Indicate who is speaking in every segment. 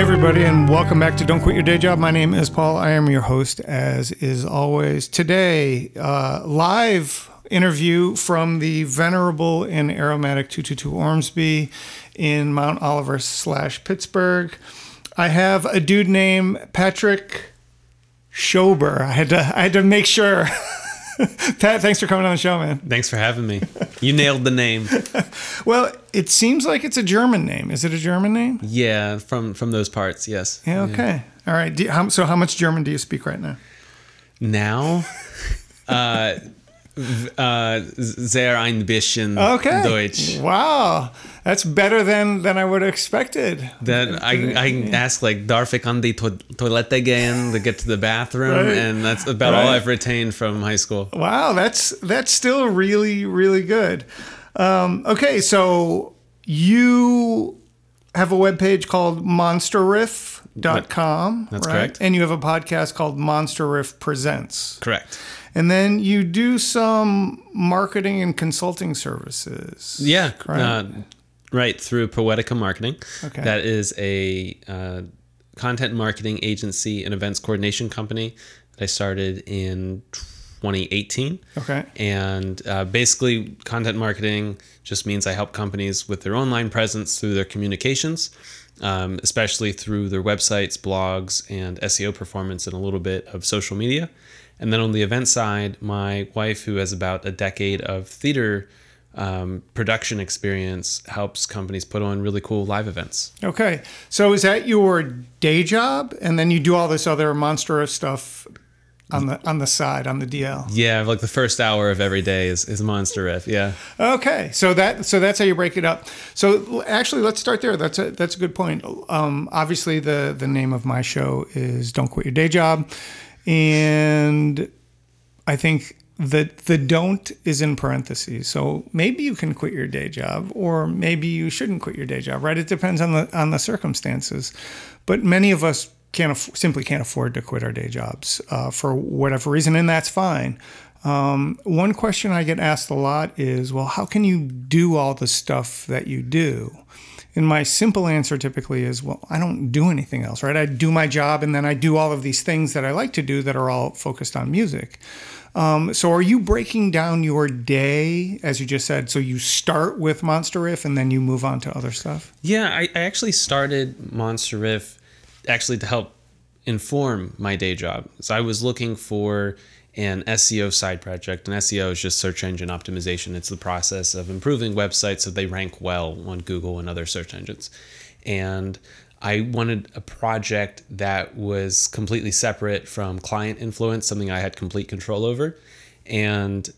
Speaker 1: Hey, everybody, and welcome back to Don't Quit Your Day Job. My name is Paul. I am your host, as is always. Today, uh, live interview from the venerable and aromatic 222 Ormsby in Mount Oliver slash Pittsburgh. I have a dude named Patrick Schober. I had to, I had to make sure. Pat, thanks for coming on the show, man.
Speaker 2: Thanks for having me. You nailed the name.
Speaker 1: Well, it seems like it's a German name. Is it a German name?
Speaker 2: Yeah, from from those parts, yes.
Speaker 1: Yeah. Okay. All right. Do you, how, so, how much German do you speak right now?
Speaker 2: Now, uh, uh, sehr ein bisschen
Speaker 1: Okay.
Speaker 2: Deutsch.
Speaker 1: Wow, that's better than than I would have expected.
Speaker 2: Then I, I can ask like darf ich an die to- Toilette gehen to get to the bathroom,
Speaker 1: Right.
Speaker 2: and that's about all I've retained from high school.
Speaker 1: Wow, that's that's still really really good. Um, okay, so you have a webpage called monsterriff.com.
Speaker 2: That's
Speaker 1: right?
Speaker 2: correct.
Speaker 1: And you have a podcast called Monster Riff Presents.
Speaker 2: Correct.
Speaker 1: And then you do some marketing and consulting services.
Speaker 2: Yeah.
Speaker 1: Right.
Speaker 2: Uh, right through Poetica Marketing.
Speaker 1: Okay.
Speaker 2: That is a uh, content marketing agency and events coordination company that I started in 2018.
Speaker 1: Okay.
Speaker 2: And uh, basically, content marketing just means I help companies with their online presence through their communications, um, especially through their websites, blogs, and SEO performance, and a little bit of social media. And then on the event side, my wife, who has about a decade of theater um, production experience, helps companies put on really cool live events.
Speaker 1: Okay. So is that your day job, and then you do all this other monster stuff on the on the side on the DL?
Speaker 2: Yeah, like the first hour of every day is, is Monster Riff. Yeah.
Speaker 1: Okay. So that so that's how you break it up. So actually, let's start there. That's a that's a good point. Um, obviously, the the name of my show is "Don't Quit Your Day Job," and I think the the don't is in parentheses. So maybe you can quit your day job, or maybe you shouldn't quit your day job. Right? It depends on the on the circumstances. But many of us can't aff- simply can't afford to quit our day jobs uh, for whatever reason, and that's fine. Um, one question I get asked a lot is, well, how can you do all the stuff that you do? And my simple answer typically is, well, I don't do anything else, right? I do my job and then I do all of these things that I like to do that are all focused on music. Um, so are you breaking down your day, as you just said? So you start with Monster Riff and then you move on to other stuff?
Speaker 2: Yeah, I, I actually started Monster Riff actually to help inform my day job. So I was looking for an SEO side project, and SEO is just search engine optimization. It's the process of improving websites so they rank well on Google and other search engines. And I wanted a project that was completely separate from client influence, something I had complete control over. And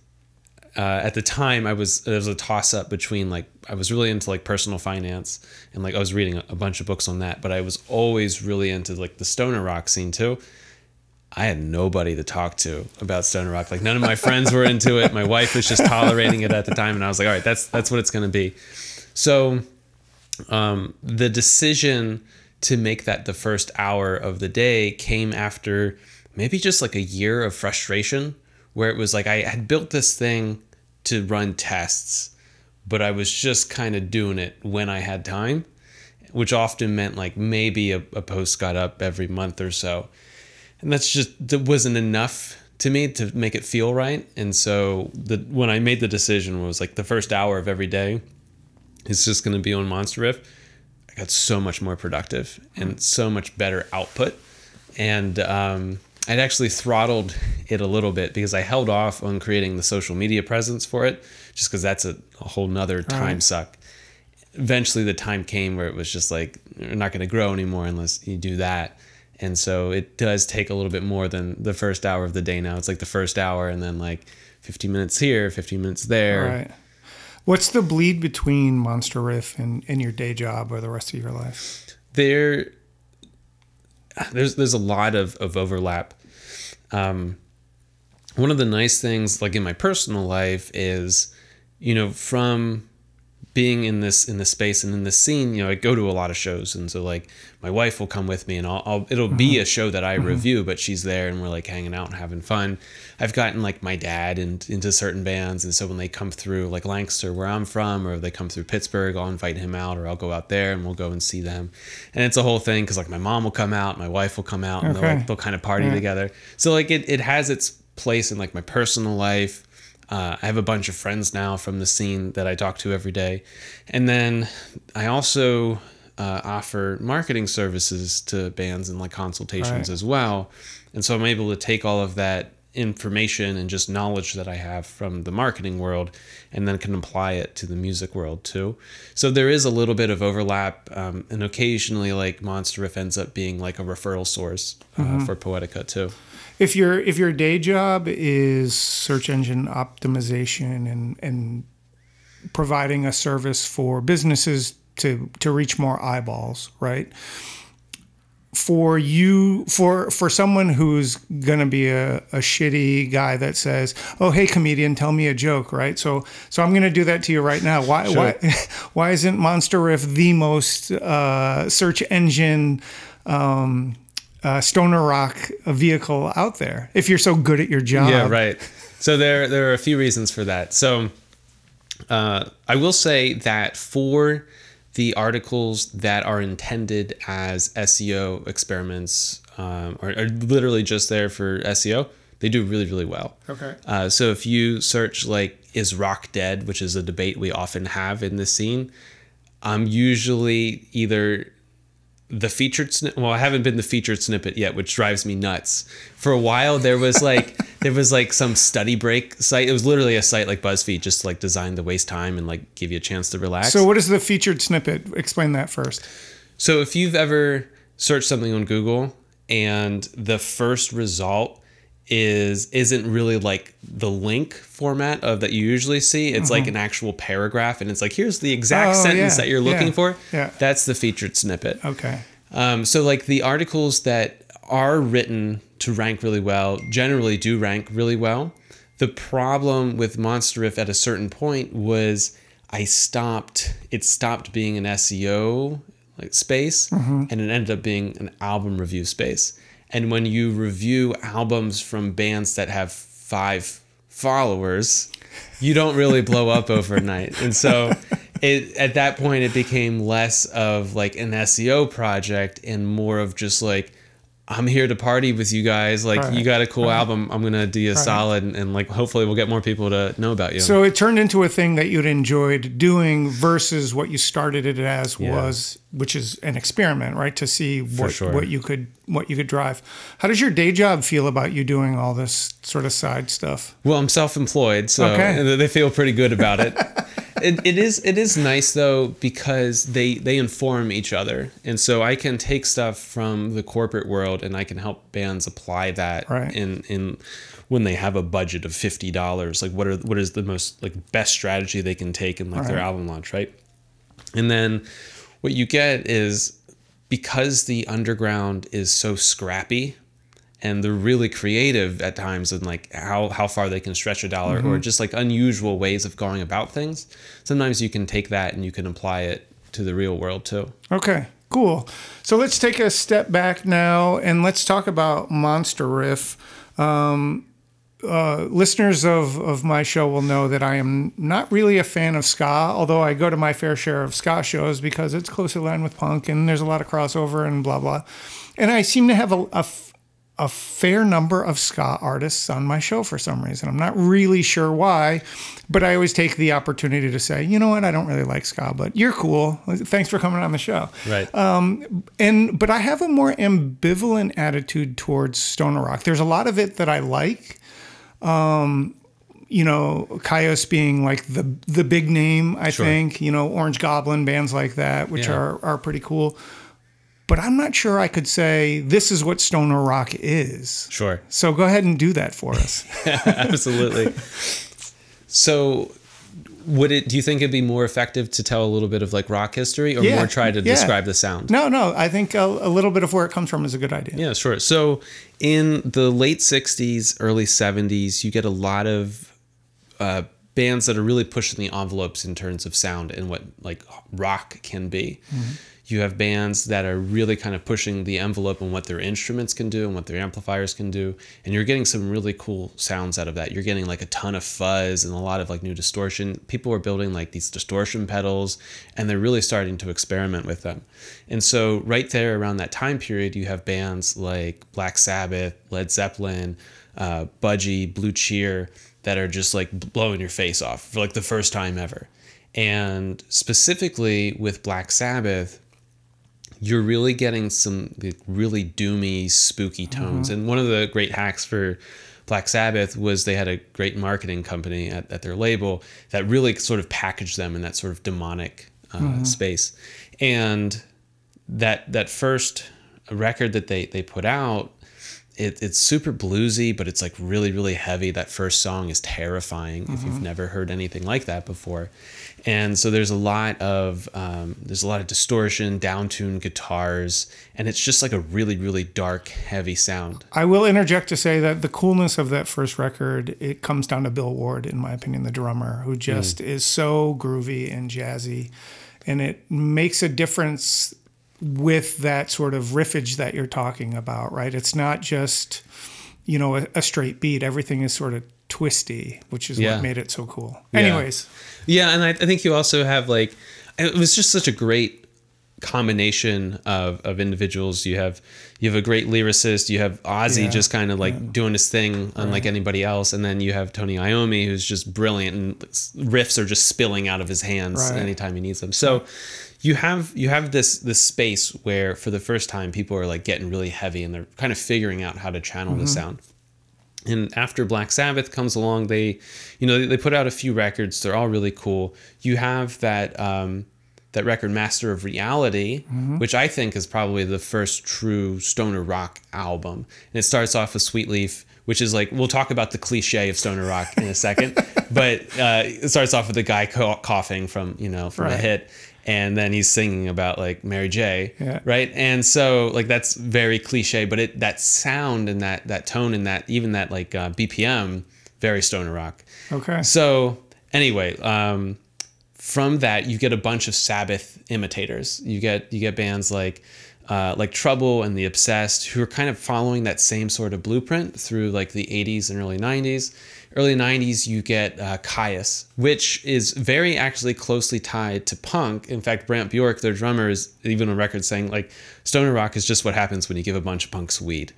Speaker 2: uh, at the time I was there was a toss up between like I was really into like personal finance and like I was reading a, bunch of books on that, but I was always really into like the stoner rock scene too. I had nobody to talk to about stoner rock. Like none of my friends were into it. My wife was just tolerating it at the time, and I was like, all right, that's that's what it's gonna be. So um, the decision to make that the first hour of the day came after maybe just like a year of frustration where it was like I had built this thing to run tests, but I was just kind of doing it when I had time, which often meant like maybe a, a post got up every month or so. And that's just, that wasn't enough to me to make it feel right. And so the when I made the decision was like the first hour of every day is just going to be on Monster Riff. I got so much more productive and so much better output. And um, I'd actually throttled it a little bit because I held off on creating the social media presence for it, just because that's a, a whole nother time
Speaker 1: Right.
Speaker 2: suck. Eventually, the time came where it was just like, you're not going to grow anymore unless you do that. And so it does take a little bit more than the first hour of the day now. It's like the first hour and then like 15 minutes here, 15 minutes there.
Speaker 1: Right. What's the bleed between Monster Riff and, and your day job or the rest of your life?
Speaker 2: there there's there's a lot of, of overlap um, one of the nice things like in my personal life is you know from being in this in this space and in this scene, you know, I go to a lot of shows, and so like my wife will come with me, and I'll, I'll it'll be mm-hmm. a show that I mm-hmm. review, but she's there, and we're like hanging out and having fun. I've gotten like my dad and into certain bands, and so when they come through like Lancaster, where I'm from, or they come through Pittsburgh, I'll invite him out, or I'll go out there and we'll go and see them, and it's a whole thing because like my mom will come out, my wife will come out, and they'll, like, they'll kind of party together. So like it it has its place in like my personal life. Uh, I have a bunch of friends now from the scene that I talk to every day. And then I also uh, offer marketing services to bands and like consultations
Speaker 1: Right.
Speaker 2: as well. And so I'm able to take all of that information and just knowledge that I have from the marketing world and then can apply it to the music world too. So there is a little bit of overlap. Um, and occasionally, like Monster Riff ends up being like a referral source uh, for Poetica too.
Speaker 1: If your if your day job is search engine optimization and and providing a service for businesses to to reach more eyeballs, right? For you, for for someone who's gonna be a, a shitty guy that says, "Oh, hey, comedian, tell me a joke," right? So, so I'm gonna do that to you right now. Why, why, why isn't Monster Riff the most uh, search engine um, uh, stoner rock vehicle out there if you're so good at your job.
Speaker 2: Yeah, right. So there there are a few reasons for that. So uh, I will say that for the articles that are intended as SEO experiments, um, or are literally just there for SEO, they do really really well.
Speaker 1: Okay.
Speaker 2: Uh, so if you search like "Is rock dead," which is a debate we often have in this scene, I'm usually either the featured snip. Well, I haven't been the featured snippet yet, which drives me nuts. For a while, there was like there was like some study break site. It was literally a site like BuzzFeed, just to, like designed to waste time and like give you a chance to relax.
Speaker 1: So, what is the featured snippet? Explain that first.
Speaker 2: So if you've ever searched something on Google and the first result is isn't really like the link format of that you usually see, it's like an actual paragraph and it's like here's the exact
Speaker 1: Mm-hmm. Oh,
Speaker 2: sentence
Speaker 1: yeah,
Speaker 2: that you're looking
Speaker 1: yeah,
Speaker 2: for.
Speaker 1: yeah.
Speaker 2: That's the featured snippet.
Speaker 1: Okay.
Speaker 2: Um, so like the articles that are written to rank really well generally do rank really well. The problem with Monster Riff at a certain point was I stopped. It stopped being an SEO like space, and it ended up being an album review space. And when you review albums from bands that have five followers, you don't really blow up overnight. And so it at that point it became less of like an SEO project and more of just like I'm here to party with you guys. Like you got a cool album. I'm gonna do you a solid and, and like hopefully we'll get more people to know about you.
Speaker 1: So it turned into a thing that you'd enjoyed doing versus what you started it as
Speaker 2: Yeah.
Speaker 1: was, which is an experiment, right? To see what
Speaker 2: sure.
Speaker 1: what you could what you could drive. How does your day job feel about you doing all this sort of side stuff?
Speaker 2: Well, I'm self-employed, so
Speaker 1: Okay.
Speaker 2: they feel pretty good about it. it. It is it is nice though because they they inform each other, and so I can take stuff from the corporate world and I can help bands apply that
Speaker 1: Right.
Speaker 2: in in when they have a budget of fifty dollars. Like what are what is the most like best strategy they can take in like their album launch, right? And then what you get is because the underground is so scrappy and they're really creative at times and like how, how far they can stretch a dollar or just like unusual ways of going about things. Sometimes you can take that and you can apply it to the real world too.
Speaker 1: Okay, cool. So let's take a step back now and let's talk about Monster Riff. Um, uh, listeners of, of my show will know that I am not really a fan of ska, although I go to my fair share of ska shows because it's closely aligned with punk and there's a lot of crossover and blah, blah. And I seem to have a, a f- a fair number of ska artists on my show for some reason. I'm not really sure why, but I always take the opportunity to say, you know what, I don't really like ska, but you're cool. Thanks for coming on the show.
Speaker 2: Right.
Speaker 1: Um, And but I have a more ambivalent attitude towards stoner rock. There's a lot of it that I like. Um, you know, Kyuss being like the the big name, I
Speaker 2: Sure.
Speaker 1: think. You know, Orange Goblin bands like that, which
Speaker 2: Yeah.
Speaker 1: are are pretty cool. But I'm not sure I could say this is what stoner rock is.
Speaker 2: sure.
Speaker 1: So go ahead and do that for us.
Speaker 2: Absolutely. So would it do you think it'd be more effective to tell a little bit of like rock history or
Speaker 1: Yeah,
Speaker 2: more try to
Speaker 1: yeah.
Speaker 2: describe the sound?
Speaker 1: no, no, I think a, a little bit of where it comes from is a good idea.
Speaker 2: Yeah, sure. So in the late 60s, early 70s, you get a lot of uh, bands that are really pushing the envelopes in terms of sound and what like rock can be. You have bands that are really kind of pushing the envelope on what their instruments can do and what their amplifiers can do. And you're getting some really cool sounds out of that. You're getting like a ton of fuzz and a lot of like new distortion. People are building like these distortion pedals and they're really starting to experiment with them. And so, right there around that time period, you have bands like Black Sabbath, Led Zeppelin, uh, Budgie, Blue Cheer that are just like blowing your face off for like the first time ever. And specifically with Black Sabbath, you're really getting some like, really doomy, spooky tones. And one of the great hacks for Black Sabbath was they had a great marketing company at, at their label that really sort of packaged them in that sort of demonic uh, space. And that that first record that they they put out it, it's super bluesy, but it's like really, really heavy. That first song is terrifying if you've never heard anything like that before. And so there's a lot of um, there's a lot of distortion, downtuned guitars, and it's just like a really, really dark, heavy sound.
Speaker 1: I will interject to say that the coolness of that first record it comes down to Bill Ward, in my opinion, the drummer, who just is so groovy and jazzy, and it makes a difference with that sort of riffage that you're talking about, right? It's not just you know a, a straight beat. Everything is sort of twisty, which is
Speaker 2: Yeah.
Speaker 1: what made it so cool. Anyways,
Speaker 2: Yeah, and I, I think you also have like it was just such a great combination of, of individuals. You have you have a great lyricist. You have Ozzy
Speaker 1: Yeah,
Speaker 2: just kind of like doing his thing, unlike anybody else, and then you have Tony Iommi, who's just brilliant, and riffs are just spilling out of his hands
Speaker 1: Right.
Speaker 2: anytime he needs them. So. You have you have this this space where for the first time people are like getting really heavy and they're kind of figuring out how to channel the sound and after Black Sabbath comes along, they, you know, they put out a few records. They're all really cool. You have that um, that record, Master of Reality, which I think is probably the first true stoner rock album. And it starts off with Sweet Leaf, which is like we'll talk about the cliche of stoner rock in a second, but uh, it starts off with a guy co- coughing from you know from a hit. And then he's singing about like Mary J,
Speaker 1: Yeah.
Speaker 2: right? And so like that's very cliche, but it that sound and that that tone and that even that like uh, BPM very stoner rock.
Speaker 1: okay.
Speaker 2: So anyway, um, from that you get a bunch of Sabbath imitators. You get you get bands like uh, like Trouble and the Obsessed who are kind of following that same sort of blueprint through like the 80s and early 90s. Early 90s you get uh, Kyuss, which is very actually closely tied to punk. In fact, Brant Bjork, their drummer, is even on record saying like stoner rock is just what happens when you give a bunch of punks weed,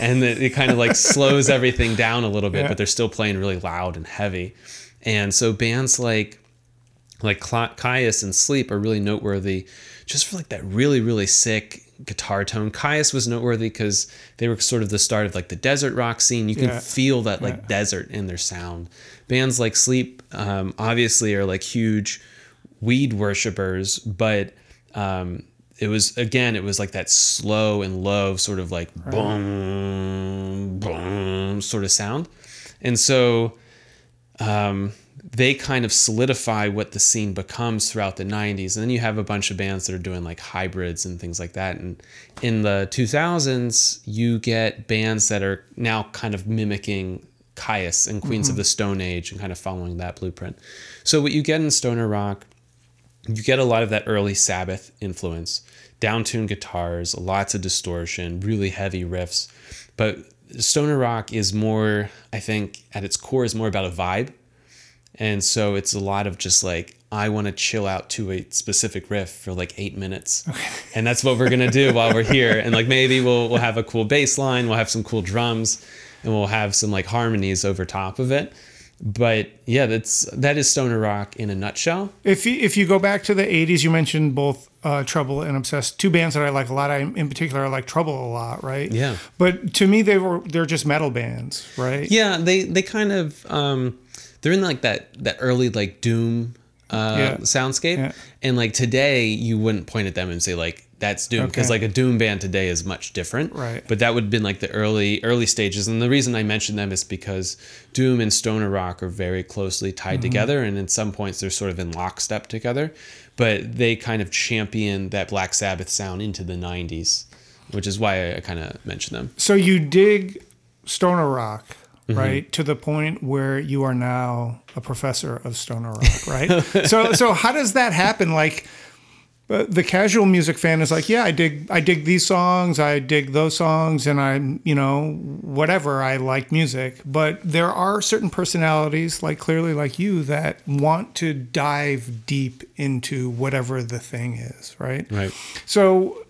Speaker 2: and it, it kind of like slows everything down a little bit,
Speaker 1: Yeah.
Speaker 2: but they're still playing really loud and heavy. And so bands like like Kyuss and Sleep are really noteworthy just for like that really really sick guitar tone. Kyuss was noteworthy because they were sort of the start of like the desert rock scene. You can
Speaker 1: Yeah.
Speaker 2: feel that like desert in their sound. Bands like Sleep um, obviously are like huge weed worshippers, but um, it was again it was like that slow and low sort of like boom boom sort of sound, and so um, they kind of solidify what the scene becomes throughout the 90s and then you have a bunch of bands that are doing like hybrids and things like that and in the 2000s you get bands that are now kind of mimicking Kyuss and Queens of mm-hmm. the Stone Age and kind of following that blueprint so what you get in stoner rock you get a lot of that early Sabbath influence, downtuned guitars, lots of distortion, really heavy riffs. But stoner rock is more, I think, at its core, is more about a vibe. And so it's a lot of just like, I want to chill out to a specific riff for like eight minutes. And that's what we're going to do while we're here. And like maybe we'll, we'll have a cool bass line, we'll have some cool drums, and we'll have some like harmonies over top of it. But yeah, that's that is stoner rock in a nutshell.
Speaker 1: If you, if you go back to the 80s, you mentioned both uh, Trouble and Obsessed, two bands that I like a lot. I, in particular, I like Trouble a lot, right?
Speaker 2: Yeah.
Speaker 1: But to me, they were they're just metal bands, right?
Speaker 2: Yeah, they they kind of um, they're in like that that early like doom uh,
Speaker 1: Yeah.
Speaker 2: soundscape,
Speaker 1: Yeah.
Speaker 2: and like today you wouldn't point at them and say like that's doom because
Speaker 1: Okay.
Speaker 2: like a doom band today is much different.
Speaker 1: Right.
Speaker 2: But that would have been like the early early stages, and the reason I mentioned them is because doom and stoner rock are very closely tied
Speaker 1: Mm-hmm.
Speaker 2: together, and in some points they're sort of in lockstep together. But they kind of champion that Black Sabbath sound into the '90s, which is why I, I kind of mentioned them.
Speaker 1: So you dig stoner rock, right? To the point where you are now a professor of stoner rock, right? so so how does that happen? Like uh, the casual music fan is like, yeah, I dig, I dig these songs, I dig those songs, and I'm, you know, whatever. I like music, but there are certain personalities, like clearly like you, that want to dive deep into whatever the thing is, right?
Speaker 2: Right.
Speaker 1: So,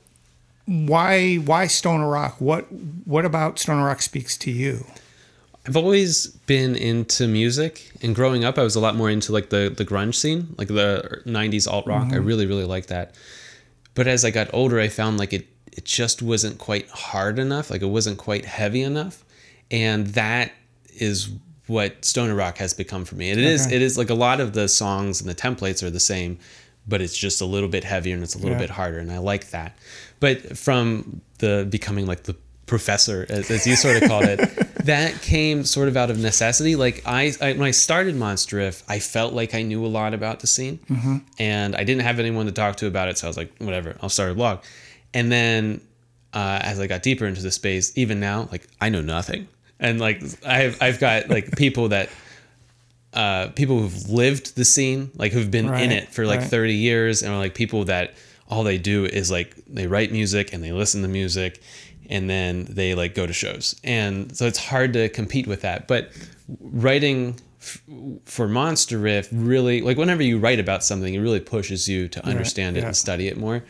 Speaker 1: why, why stoner rock? What, what about stoner rock speaks to you?
Speaker 2: I've always been into music, and growing up, I was a lot more into like the the grunge scene, like the '90s alt rock. I mm-hmm. really really liked that. But as I got older, I found like it it just wasn't quite hard enough, like it wasn't quite heavy enough, and that is what stoner rock has become for me. And it is
Speaker 1: Okay.
Speaker 2: it is like a lot of the songs and the templates are the same, but it's just a little bit heavier and it's a little
Speaker 1: Yeah.
Speaker 2: bit harder, and I like that. But from the becoming like the professor, as, as you sort of called it, that came sort of out of necessity. Like I, I when I started Monster Riff, I felt like I knew a lot about the scene, and I didn't have anyone to talk to about it. So I was like, whatever, I'll start a blog. And then uh, as I got deeper into the space, even now, like I know nothing, and like I've I've got like people that uh, people who've lived the scene, like who've been in it for like
Speaker 1: right.
Speaker 2: 30 years, and are like people that all they do is like they write music and they listen to music and then they like go to shows. And so it's hard to compete with that. But writing f- for Monster Riff really, like whenever you write about something, it really pushes you to understand it
Speaker 1: yeah.
Speaker 2: and study it more.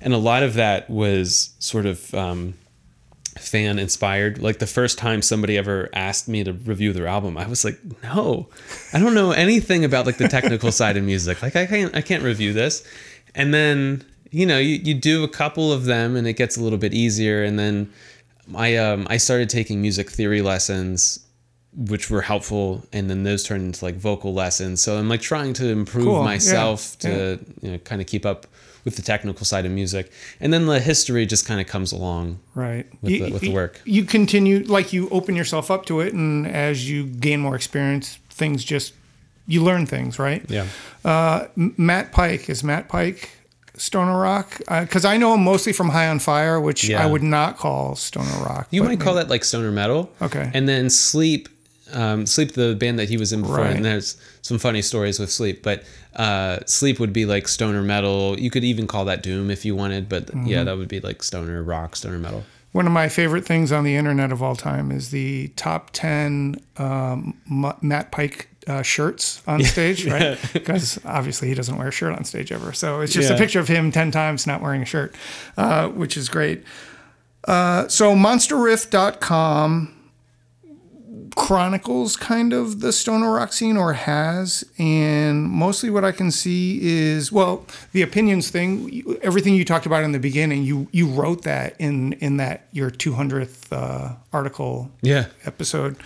Speaker 2: And a lot of that was sort of, um, fan inspired. Like the first time somebody ever asked me to review their album, I was like, no, I don't know anything about like the technical side of music. Like I can't, I can't review this. And then, you know, you, you do a couple of them and it gets a little bit easier. And then I, um, I started taking music theory lessons, which were helpful. And then those turned into like vocal lessons. So I'm like trying to improve
Speaker 1: Cool.
Speaker 2: Myself
Speaker 1: Yeah.
Speaker 2: to, you know, kind of keep up with the technical side of music. And then the history just kind of comes along
Speaker 1: Right.
Speaker 2: With the- with the work.
Speaker 1: You continue, like you open yourself up to it, and as you gain more experience, things just, you learn things, right?
Speaker 2: Yeah.
Speaker 1: M- Matt Pike is Matt Pike stoner rock because I know him mostly from High on Fire, which
Speaker 2: Yeah.
Speaker 1: I would not call stoner rock.
Speaker 2: You might call that like stoner metal.
Speaker 1: Okay.
Speaker 2: And then Sleep, um, Sleep, the band that he was in before,
Speaker 1: Right.
Speaker 2: and there's some funny stories with Sleep, but uh, Sleep would be like stoner metal. You could even call that Doom if you wanted, but
Speaker 1: Mm-hmm.
Speaker 2: yeah, that would be like stoner rock, stoner metal.
Speaker 1: One of my favorite things on the internet of all time is the top 10 um, Matt Pike uh, shirts on stage, right? Because obviously he doesn't wear a shirt on stage ever. So it's just a picture of him 10 times not wearing a shirt, uh, which is great. Uh, so monsterriff.com chronicles kind of the stoner rock scene or has and mostly what i can see is well the opinions thing everything you talked about in the beginning you you wrote that in in that your 200th uh, article
Speaker 2: Yeah.
Speaker 1: episode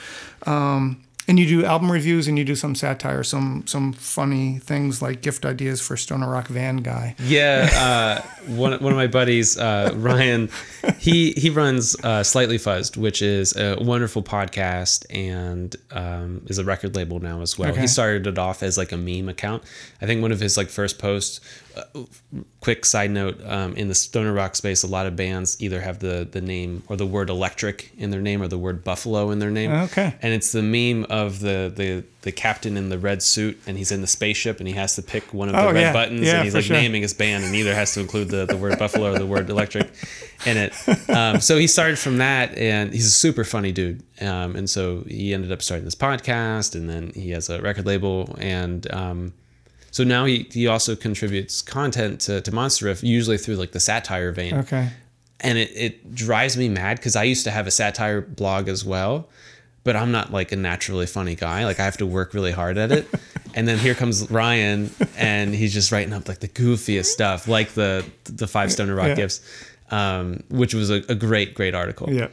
Speaker 1: um, and you do album reviews and you do some satire some some funny things like gift ideas for stoner rock van guy
Speaker 2: Yeah, uh, one one of my buddies, uh, Ryan, he he runs uh, Slightly Fuzzed, which is a wonderful podcast and um, is a record label now as well.
Speaker 1: Okay.
Speaker 2: He started it off as like a meme account. I think one of his like first posts. Uh, quick side note: um, in the stoner rock space, a lot of bands either have the the name or the word electric in their name or the word buffalo in their name.
Speaker 1: Okay.
Speaker 2: And it's the meme of the the the captain in the red suit and he's in the spaceship and he has to pick one of the
Speaker 1: Oh,
Speaker 2: red
Speaker 1: yeah.
Speaker 2: buttons
Speaker 1: Yeah,
Speaker 2: and he's like
Speaker 1: sure.
Speaker 2: naming his band and either has to include the, the word buffalo or the word electric in it. Um, so he started from that and he's a super funny dude. Um, and so he ended up starting this podcast and then he has a record label and um, so now he, he also contributes content to, to Monster Riff, usually through like the satire vein
Speaker 1: okay
Speaker 2: and it, it drives me mad because I used to have a satire blog as well, but I'm not like a naturally funny guy. Like I have to work really hard at it. and then here comes Ryan, and he's just writing up like the goofiest stuff, like the the five stoner rock
Speaker 1: Yeah.
Speaker 2: gifts, um, which was a, a great great article.
Speaker 1: Yeah,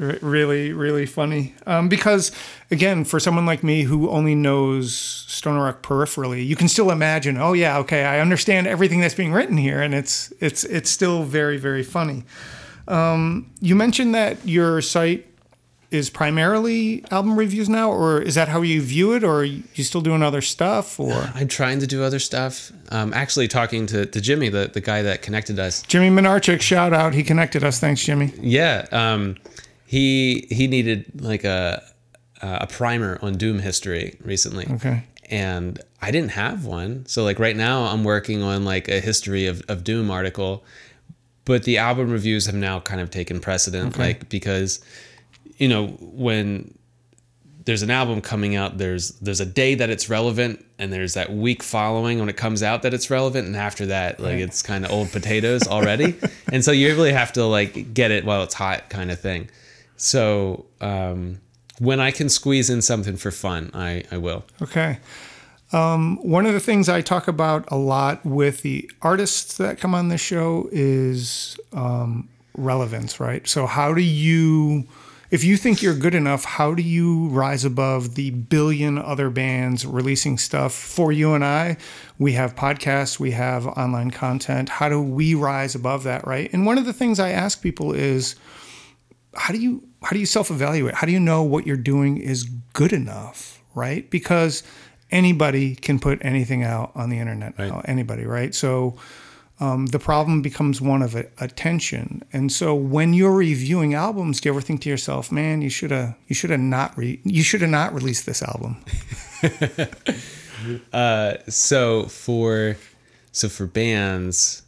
Speaker 1: R- really, really funny. Um, because again, for someone like me who only knows stoner rock peripherally, you can still imagine. Oh yeah, okay, I understand everything that's being written here, and it's it's it's still very, very funny. Um, you mentioned that your site is primarily album reviews now, or is that how you view it, or are you still doing other stuff, or?
Speaker 2: I'm trying to do other stuff. Um, actually, talking to, to Jimmy, the, the guy that connected us,
Speaker 1: Jimmy Minarchik, shout out. He connected us. Thanks, Jimmy.
Speaker 2: Yeah, um, he he needed like a a primer on Doom history recently.
Speaker 1: Okay.
Speaker 2: And I didn't have one. So like right now I'm working on like a history of, of Doom article, but the album reviews have now kind of taken precedent,
Speaker 1: Okay.
Speaker 2: like because you know, when there's an album coming out, there's there's a day that it's relevant and there's that week following when it comes out that it's relevant and after that like
Speaker 1: Right.
Speaker 2: it's kind of old potatoes already. and so you really have to like get it while it's hot kind of thing. So um when I can squeeze in something for fun, I, I will.
Speaker 1: Okay. Um, one of the things I talk about a lot with the artists that come on this show is um, relevance, right? So, how do you, if you think you're good enough, how do you rise above the billion other bands releasing stuff for you and I? We have podcasts, we have online content. How do we rise above that, right? And one of the things I ask people is, how do you how do you self-evaluate? How do you know what you're doing is good enough right? Because anybody can put anything out on the internet now anybody right? So um, the problem becomes one of attention. And so when you're reviewing albums do you ever think to yourself man you should have you should have not re- you should have not released this album.
Speaker 2: So for so for bands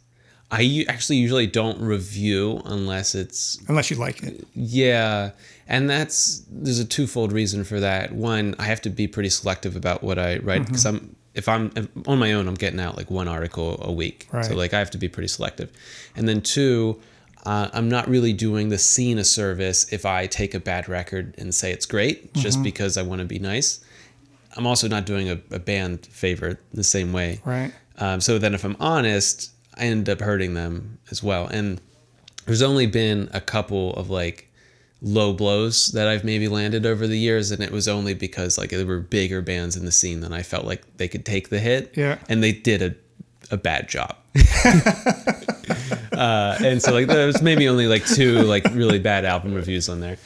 Speaker 2: i actually usually don't review unless it's
Speaker 1: unless you like it.
Speaker 2: Yeah and that's there's a twofold reason for that. One i have to be pretty selective about what i write because i'm if i'm if on my own i'm getting out like one article a week. So like i have to be pretty selective. And then two uh, i'm not really doing the scene a service if i take a bad record and say it's great just because i want to be nice. I'm also not doing a, a band favor the same way.
Speaker 1: Right.
Speaker 2: Um, so then, if I'm honest, I end up hurting them as well. And there's only been a couple of like low blows that I've maybe landed over the years, and it was only because like there were bigger bands in the scene than I felt like they could take the hit.
Speaker 1: Yeah.
Speaker 2: And they did a a bad job. uh, and so like there was maybe only like two like really bad album reviews on there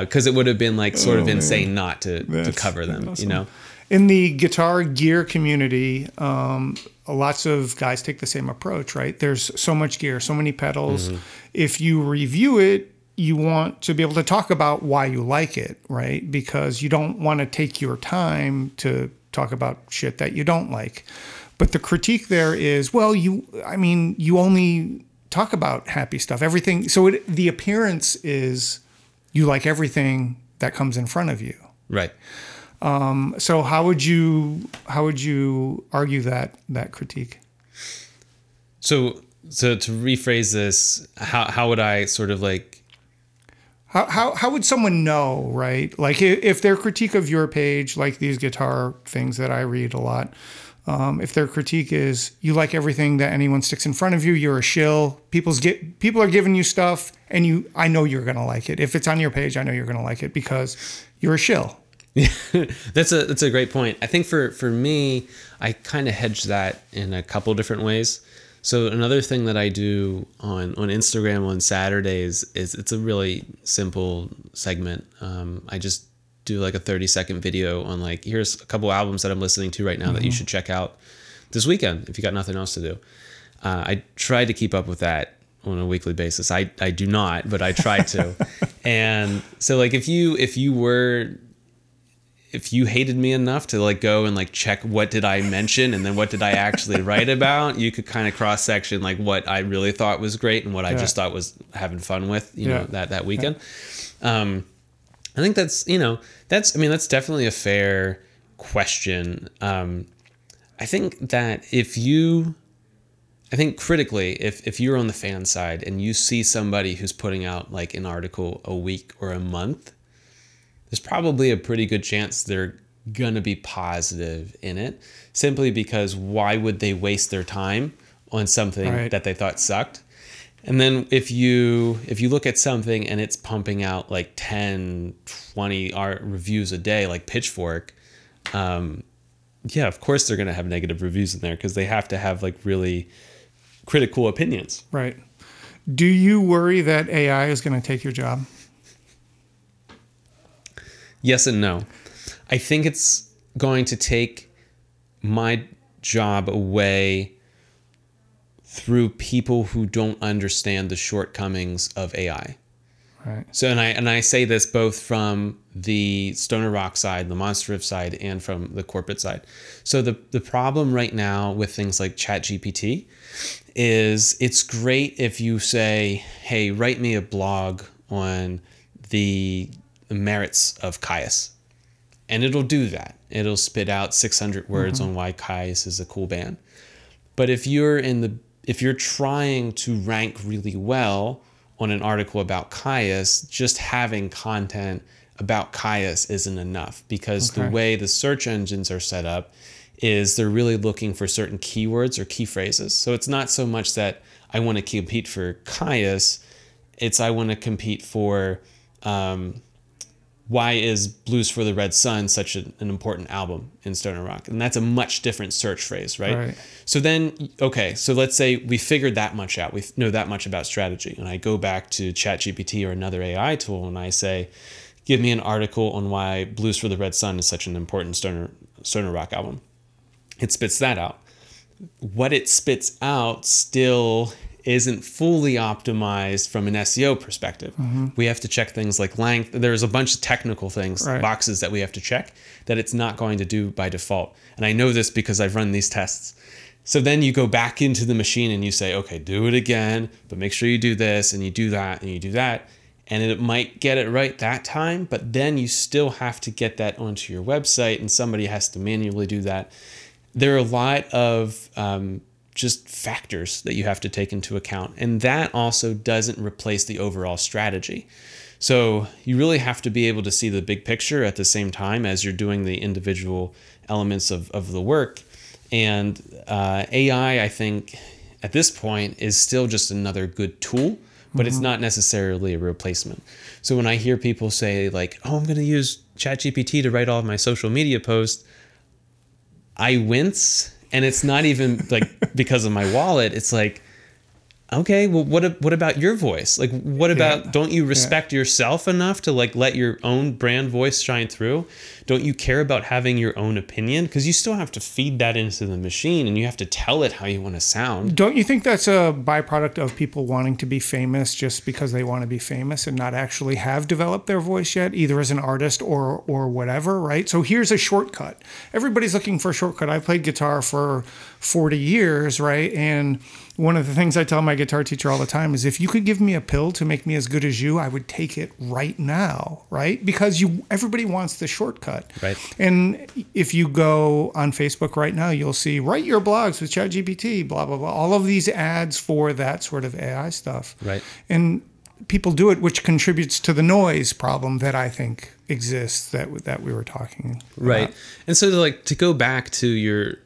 Speaker 2: because it would have been like sort of
Speaker 1: Oh, man.
Speaker 2: insane not to to cover them.
Speaker 1: awesome.
Speaker 2: You know.
Speaker 1: in the guitar gear community, um, lots of guys take the same approach, right? There's so much gear, so many pedals. Mm-hmm. If you review it, you want to be able to talk about why you like it, right? Because you don't want to take your time to talk about shit that you don't like. But the critique there is, well, you, I mean, you only talk about happy stuff, everything. So it, the appearance is you like everything that comes in front of you.
Speaker 2: Right.
Speaker 1: So how would you how would you argue that that critique?
Speaker 2: So, so to rephrase this, how how would I sort of like?
Speaker 1: How how how would someone know, right? Like if their critique of your page, like these guitar things that I read a lot, um, if their critique is you like everything that anyone sticks in front of you, you're a shill. People's get people are giving you stuff, and you I know you're gonna like it. If it's on your page, I know you're gonna like it because you're a shill.
Speaker 2: that's a that's a great point. I think for for me, I kind of hedge that in a couple different ways. So another thing that I do on on Instagram on Saturdays is it's a really simple segment. Um, I just do like a 30 second video on like here's a couple albums that I'm listening to right now that you should check out this weekend if you got nothing else to do. Uh, I try to keep up with that on a weekly basis. I, I do not, but I try to. and so like if you if you were if you hated me enough to like go and like check what did I mention and then what did I actually write about, you could kind of cross section like what I really thought was great and what I just thought was having fun with, you
Speaker 1: Yeah.
Speaker 2: know, that that weekend. Um, I think that's you know that's I mean that's definitely a fair question. Um, I think that if you I think critically, if, if you're on the fan side and you see somebody who's putting out like an article a week or a month, there's probably a pretty good chance they're gonna be positive in it simply because why would they waste their time on something
Speaker 1: Right.
Speaker 2: that they thought sucked? And then if you if you look at something and it's pumping out like 10, 20 art reviews a day like Pitchfork, um, yeah, of course they're gonna have negative reviews in there because they have to have like really critical opinions.
Speaker 1: Right. Do you worry that AI is going to take your job?
Speaker 2: Yes and no. I think it's going to take my job away through people who don't understand the shortcomings of AI.
Speaker 1: Right.
Speaker 2: So and I and I say this both from the Stoner Rock side, the Monster side, and from the corporate side. So the the problem right now with things like ChatGPT is it's great if you say, "Hey, write me a blog on the merits of Kyuss," and it'll do that. It'll spit out 600 words on why Kyuss is a cool band. But if you're in the if you're trying to rank really well on an article about Kyuss, just having content about Kyuss isn't enough because the way the search engines are set up is they're really looking for certain keywords or key phrases. So it's not so much that I want to compete for Kyuss, it's I want to compete for um, why is Blues for the Red Sun such an, an important album in Stoner Rock? And that's a much different search phrase, right?
Speaker 1: Right.
Speaker 2: So then, okay, so let's say we figured that much out. We know that much about strategy. And I go back to ChatGPT or another AI tool and I say, give me an article on why Blues for the Red Sun is such an important Stoner, Stoner Rock album. It spits that out. What it spits out still isn't fully optimized from an SEO perspective. We have to check things like length. There's a bunch of technical things,
Speaker 1: Right.
Speaker 2: boxes that we have to check that it's not going to do by default. And I know this because I've run these tests. So then you go back into the machine and you say, okay, do it again, but make sure you do this and you do that and you do that. And it might get it right that time, but then you still have to get that onto your website and somebody has to manually do that. There are a lot of um, just factors that you have to take into account. And that also doesn't replace the overall strategy. So you really have to be able to see the big picture at the same time as you're doing the individual elements of, of the work. And uh, AI, I think, at this point is still just another good tool, but it's not necessarily a replacement. So when I hear people say, like, oh, I'm going to use ChatGPT to write all of my social media posts, I wince. And it's not even like because of my wallet. It's like, okay, well, what what about your voice? Like, what about?
Speaker 1: Yeah.
Speaker 2: Don't you respect yourself enough to like let your own brand voice shine through? Don't you care about having your own opinion? Because you still have to feed that into the machine, and you have to tell it how you want to sound.
Speaker 1: Don't you think that's a byproduct of people wanting to be famous just because they want to be famous and not actually have developed their voice yet, either as an artist or or whatever, right? So here's a shortcut. Everybody's looking for a shortcut. I played guitar for 40 years, right? And one of the things I tell my guitar teacher all the time is if you could give me a pill to make me as good as you, I would take it right now, right? Because you everybody wants the shortcut.
Speaker 2: Right.
Speaker 1: And if you go on Facebook right now, you'll see write your blogs with ChatGPT, blah blah blah. All of these ads for that sort of AI stuff.
Speaker 2: Right.
Speaker 1: And people do it, which contributes to the noise problem that I think exists that that we were talking.
Speaker 2: right
Speaker 1: about.
Speaker 2: and so like to go back to your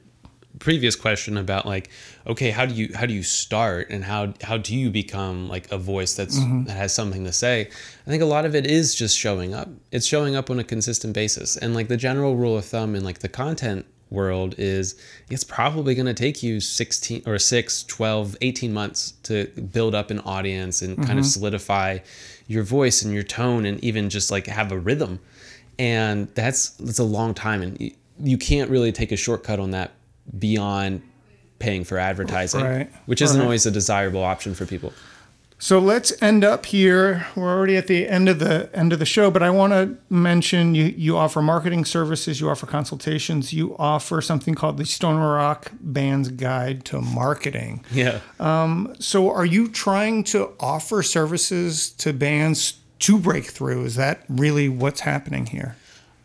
Speaker 2: previous question about like okay how do you how do you start and how how do you become like a voice that's mm-hmm. that has something to say? I think a lot of it is just showing up. It's showing up on a consistent basis. And like the general rule of thumb in like the content world is it's probably going to take you 16 or 6 12 18 months to build up an audience and kind of mm-hmm. solidify your voice and your tone and even just like have a rhythm. And that's that's a long time and you, you can't really take a shortcut on that beyond paying for advertising
Speaker 1: Right.
Speaker 2: which isn't
Speaker 1: Right.
Speaker 2: always a desirable option for people
Speaker 1: So let's end up here. We're already at the end of the end of the show, but I want to mention you you offer marketing services, you offer consultations, you offer something called the Stoner Rock Band's Guide to Marketing.
Speaker 2: yeah Um,
Speaker 1: So are you trying to offer services to bands to break through? Is that really what's happening here?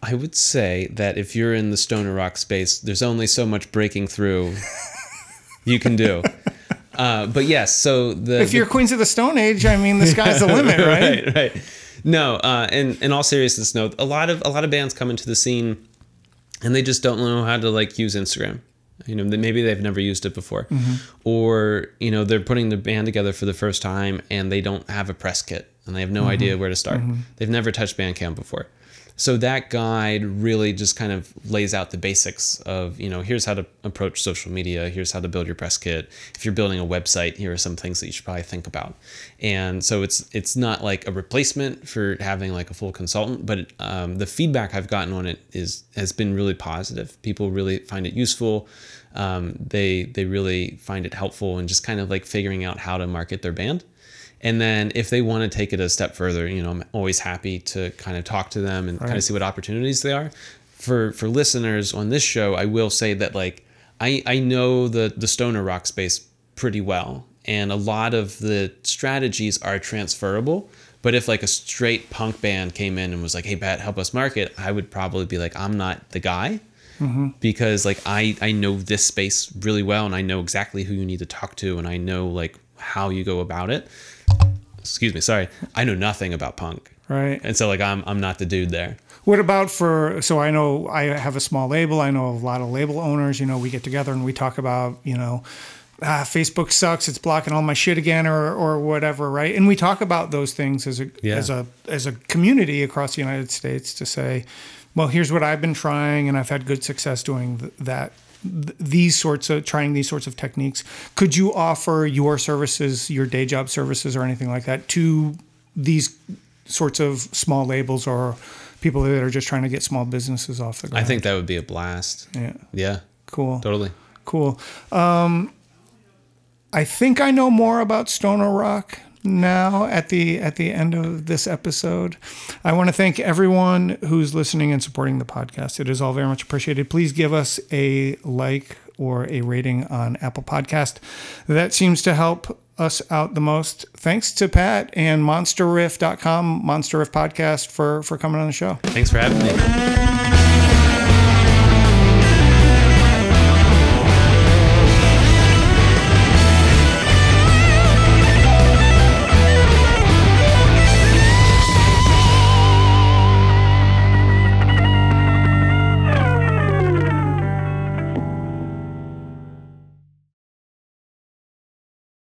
Speaker 2: I would say that if you're in the stoner rock space there's only so much breaking through you can do uh, but yes so the
Speaker 1: If you're Queens of the Stone Age, I mean, the sky's the limit, right?
Speaker 2: right, right. No, uh, and in all seriousness, no. A lot of a lot of bands come into the scene, and they just don't know how to like use Instagram. You know, maybe they've never used it before, or you know, they're putting the band together for the first time and they don't have a press kit and they have no idea where to start. They've never touched Bandcamp before. So that guide really just kind of lays out the basics of, you know, here's how to approach social media, here's how to build your press kit. If you're building a website, here are some things that you should probably think about. And so it's it's not like a replacement for having like a full consultant, but um, the feedback I've gotten on it is has been really positive. People really find it useful. Um, they they really find it helpful and just kind of like figuring out how to market their band And then if they want to take it a step further, you know, I'm always happy to kind of talk to them and kind of see what opportunities they are. For for listeners on this show, I will say that like I I know the the stoner rock space pretty well, and a lot of the strategies are transferable. But if like a straight punk band came in and was like, "Hey, Pat, help us market," I would probably be like, "I'm not the guy." Because like I I know this space really well and I know exactly who you need to talk to and I know like how you go about it. Excuse me, sorry. I know nothing about punk.
Speaker 1: Right.
Speaker 2: And so like I'm I'm not the dude there.
Speaker 1: What about for? So I know I have a small label. I know a lot of label owners. You know, we get together and we talk about you know. Ah, Facebook sucks. It's blocking all my shit again, or or whatever, right? And we talk about those things as a
Speaker 2: Yeah.
Speaker 1: as a as a community across the United States to say, well, here's what I've been trying, and I've had good success doing th- that. th- These sorts of trying these sorts of techniques. Could you offer your services, your day job services, or anything like that to these sorts of small labels or people that are just trying to get small businesses off the ground?
Speaker 2: I think that would be a blast.
Speaker 1: Yeah.
Speaker 2: Yeah.
Speaker 1: Cool.
Speaker 2: Totally.
Speaker 1: Cool. Um, I think I know more about Stoner Rock now at the at the end of this episode. I want to thank everyone who's listening and supporting the podcast. It is all very much appreciated. Please give us a like or a rating on Apple Podcast. That seems to help us out the most. Thanks to Pat and monsterriff.com, Monster Riff Podcast for for coming on the show.
Speaker 2: Thanks for having me.